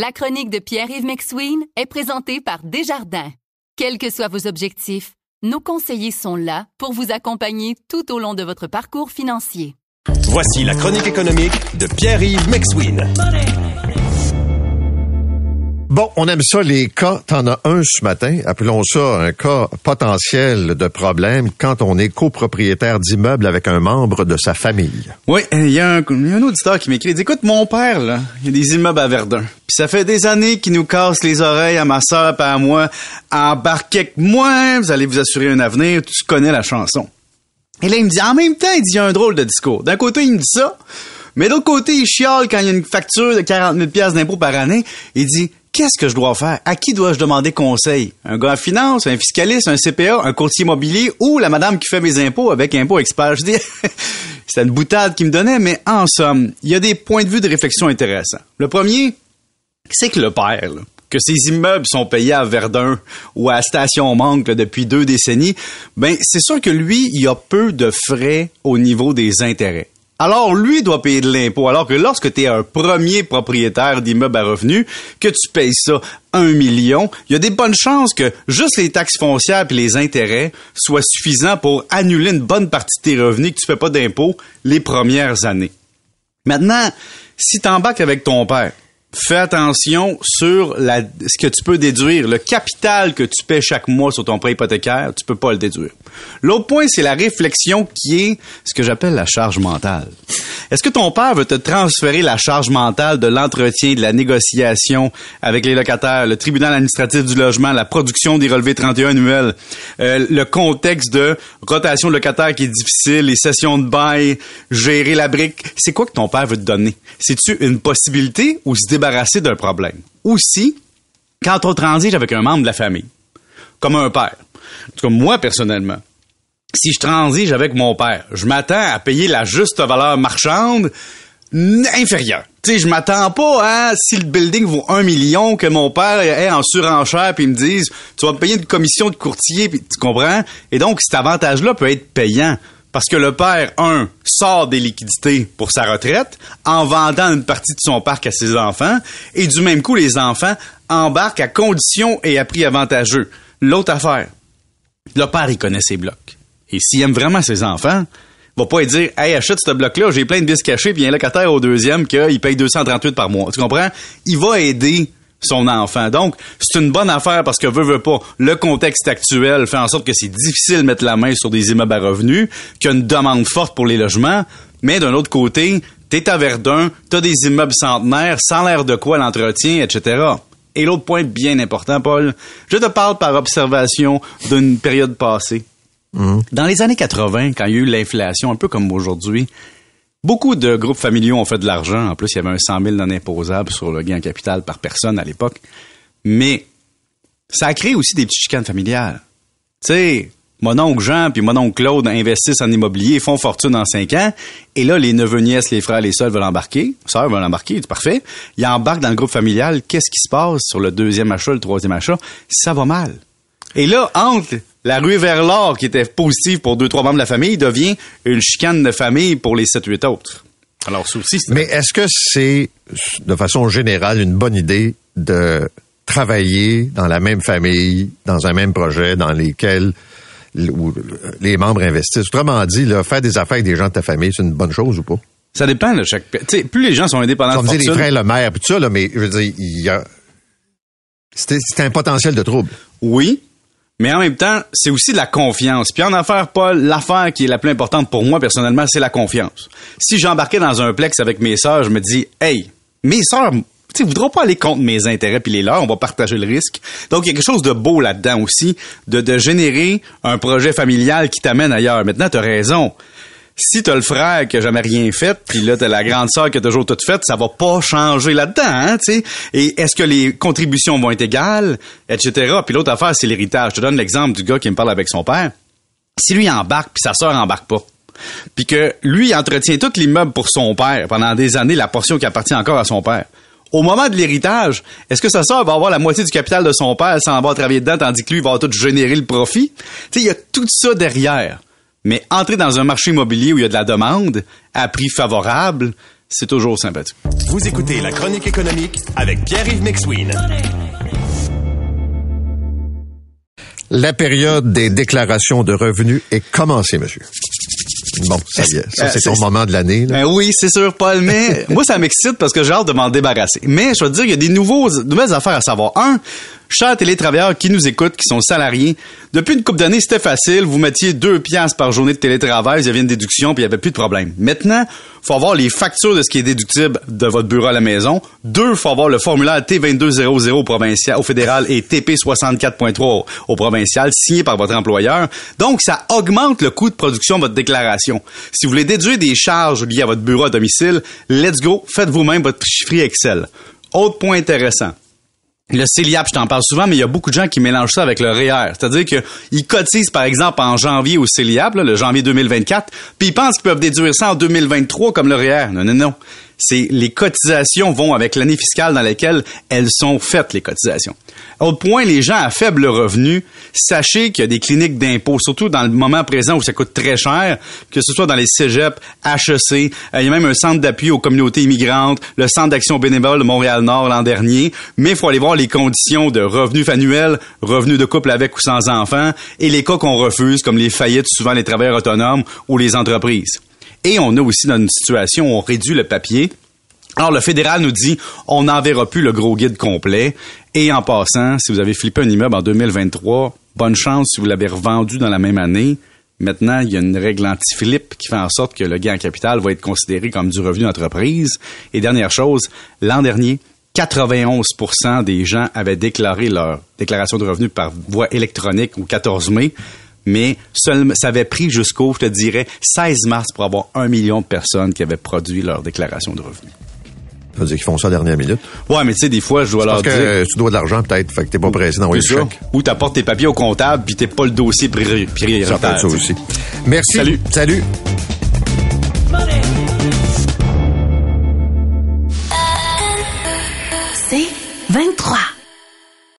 La chronique de Pierre-Yves McSween est présentée par Desjardins. Quels que soient vos objectifs, nos conseillers sont là pour vous accompagner tout au long de votre parcours financier. Voici la chronique économique de Pierre-Yves McSween. Bon, on aime ça, les cas. T'en as un ce matin. Appelons ça un cas potentiel de problème quand on est copropriétaire d'immeuble avec un membre de sa famille. Oui, il y, a un, y a un auditeur qui m'écrit. Écoute, mon père, là, il y a des immeubles à Verdun. Puis ça fait des années qu'il nous casse les oreilles à ma soeur et à moi. Embarquez avec moi, vous allez vous assurer un avenir. Tu connais la chanson. Et là, il me dit, en même temps, il dit, un drôle de discours. D'un côté, il me dit ça. Mais d'autre côté, il chiale quand il y a une facture de 40 000 d'impôts par année. Il dit, qu'est-ce que je dois faire? À qui dois-je demander conseil? Un gars en finance, un fiscaliste, un CPA, un courtier immobilier ou la madame qui fait mes impôts avec Impôt Expert? Je dis, c'est une boutade qu'il me donnait, mais en somme, il y a des points de vue de réflexion intéressants. Le premier, c'est que le père, que ces immeubles sont payés à Verdun ou à Station Manque depuis deux décennies, ben c'est sûr que lui, il a peu de frais au niveau des intérêts. Alors, lui doit payer de l'impôt. Alors que lorsque tu es un premier propriétaire d'immeuble à revenus, que tu payes ça un million, il y a des bonnes chances que juste les taxes foncières et les intérêts soient suffisants pour annuler une bonne partie de tes revenus que tu fais pas d'impôt les premières années. Maintenant, si t'embarques avec ton père, fais attention sur la, ce que tu peux déduire. Le capital que tu paies chaque mois sur ton prêt hypothécaire, tu peux pas le déduire. L'autre point, c'est la réflexion qui est ce que j'appelle la charge mentale. Est-ce que ton père veut te transférer la charge mentale de l'entretien, de la négociation avec les locataires, le tribunal administratif du logement, la production des relevés 31 annuels, euh, le contexte de rotation de locataires qui est difficile, les sessions de bail, gérer la brique? C'est quoi que ton père veut te donner? C'est-tu une possibilité ou se débarrasser d'un problème? Aussi, quand on transige avec un membre de la famille, comme un père, en tout moi personnellement, si je transige avec mon père, je m'attends à payer la juste valeur marchande inférieure. Tu sais, je m'attends pas à si le building vaut un million que mon père est en surenchère puis me dise tu vas me payer une commission de courtier puis tu comprends? Et donc cet avantage là peut être payant parce que le père un sort des liquidités pour sa retraite en vendant une partie de son parc à ses enfants et du même coup les enfants embarquent à condition et à prix avantageux. L'autre affaire, le père, il connaît ses blocs. Et s'il aime vraiment ses enfants, il va pas dire Hey, achète ce bloc-là, j'ai plein de vis cachés, puis il y a un locataire au deuxième qu'il paye 238 par mois. Tu comprends? Il va aider son enfant. Donc, c'est une bonne affaire parce que veut, veut pas, le contexte actuel fait en sorte que c'est difficile de mettre la main sur des immeubles à revenus, qu'il y a une demande forte pour les logements, mais d'un autre côté, t'es à Verdun, t'as des immeubles centenaires, sans l'air de quoi l'entretien, etc. Et l'autre point bien important, Paul, je te parle par observation d'une période passée. Dans les années 80, quand il y a eu l'inflation, un peu comme aujourd'hui, beaucoup de groupes familiaux ont fait de l'argent. En plus, il y avait un 100 000 non imposable sur le gain capital par personne à l'époque. Mais ça a créé aussi des petites chicanes familiales. Tu sais, mon oncle Jean puis mon oncle Claude investissent en immobilier, font fortune en 5 ans, et là, les neveux, nièces, les frères, les sœurs veulent embarquer, sœurs veulent embarquer, c'est parfait. Ils embarquent dans le groupe familial. Qu'est-ce qui se passe sur le deuxième achat, le troisième achat? Ça va mal. Et là, entre la rue vers l'or, qui était positive pour deux, trois membres de la famille, devient une chicane de famille pour les sept, huit autres. Alors, ça aussi, c'est... Mais est-ce que c'est, de façon générale, une bonne idée de travailler dans la même famille, dans un même projet, dans lesquels les membres investissent? Autrement dit, là, faire des affaires avec des gens de ta famille, c'est une bonne chose ou pas? Ça dépend de chaque... Tu sais, plus les gens sont indépendants de me dit les frères, le maire, tout ça, là, mais je veux dire, il y a... C'est un potentiel de trouble. Oui, mais en même temps, c'est aussi de la confiance. Puis en affaires, Paul, l'affaire qui est la plus importante pour moi personnellement, c'est la confiance. Si j'embarquais dans un plex avec mes sœurs, je me dis, hey, mes sœurs, tu voudront pas aller contre mes intérêts puis les leurs, on va partager le risque. Donc il y a quelque chose de beau là-dedans aussi, de, de générer un projet familial qui t'amène ailleurs. Maintenant, t'as raison. Si t'as le frère qui a jamais rien fait, puis là t'as la grande sœur qui a toujours tout fait, ça va pas changer là-dedans, hein, tu. Et est-ce que les contributions vont être égales, etc. Puis l'autre affaire, c'est l'héritage. Je te donne l'exemple du gars qui me parle avec son père. Si lui embarque, puis sa sœur embarque pas, puis que lui entretient tout l'immeuble pour son père pendant des années, la portion qui appartient encore à son père. Au moment de l'héritage, est-ce que sa sœur va avoir la moitié du capital de son père sans avoir travaillé dedans, tandis que lui va tout générer le profit? Tu sais, il y a tout ça derrière. Mais entrer dans un marché immobilier où il y a de la demande, à prix favorable, c'est toujours sympathique. Vous écoutez La Chronique économique avec Pierre-Yves McSween. La période des déclarations de revenus est commencée, monsieur. Bon, ça y est. Ça, Euh, c'est ton moment de l'année. Ben oui, c'est sûr, Paul, mais moi, ça m'excite parce que j'ai hâte de m'en débarrasser. Mais je vais te dire, il y a des nouveaux, nouvelles affaires à savoir. Un, chers télétravailleurs qui nous écoutent, qui sont salariés, depuis une couple d'années, c'était facile. Vous mettiez deux piastres par journée de télétravail, il y avait une déduction, puis il n'y avait plus de problème. Maintenant, faut avoir les factures de ce qui est déductible de votre bureau à la maison. Deux, faut avoir le formulaire T2200 au provincial, au fédéral et TP64.3 au, au provincial, signé par votre employeur. Donc, ça augmente le coût de production de votre déclaration. Si vous voulez déduire des charges liées à votre bureau à domicile, let's go, faites vous-même votre chiffrier Excel. Autre point intéressant. Le CELIAP, je t'en parle souvent, mais il y a beaucoup de gens qui mélangent ça avec le REER. C'est-à-dire qu'ils cotisent, par exemple, en janvier au CELIAP, le janvier 2024, puis ils pensent qu'ils peuvent déduire ça en 2023 comme le REER. Non, non, non. C'est les cotisations vont avec l'année fiscale dans laquelle elles sont faites, les cotisations. Autre point, les gens à faible revenu, sachez qu'il y a des cliniques d'impôt, surtout dans le moment présent où ça coûte très cher, que ce soit dans les cégeps, HEC, euh, il y a même un centre d'appui aux communautés immigrantes, le centre d'action bénévole de Montréal-Nord l'an dernier, mais il faut aller voir les conditions de revenus annuels, revenus de couple avec ou sans enfants, et les cas qu'on refuse, comme les faillites, souvent les travailleurs autonomes ou les entreprises. Et on a aussi dans une situation où on réduit le papier, alors, le fédéral nous dit, on n'enverra plus le gros guide complet. Et en passant, si vous avez flippé un immeuble en 2023, bonne chance si vous l'avez revendu dans la même année. Maintenant, il y a une règle anti-flip qui fait en sorte que le gain en capital va être considéré comme du revenu d'entreprise. Et dernière chose, l'an dernier, 91% des gens avaient déclaré leur déclaration de revenus par voie électronique au 14 mai mais seul- ça avait pris jusqu'au, je te dirais, 16 mars pour avoir un million de personnes qui avaient produit leur déclaration de revenus. Ça veut dire qu'ils font ça à la dernière minute. Ouais, mais tu sais, des fois, je dois leur Parce que dire. euh, tu dois de l'argent, peut-être. Fait que t'es pas pressé d'envoyer le chèque. Ou t'apportes tes papiers au comptable puis t'es pas le dossier priori- Ça prioritaire. peut être ça aussi. Merci. Salut. Salut. C'est 23.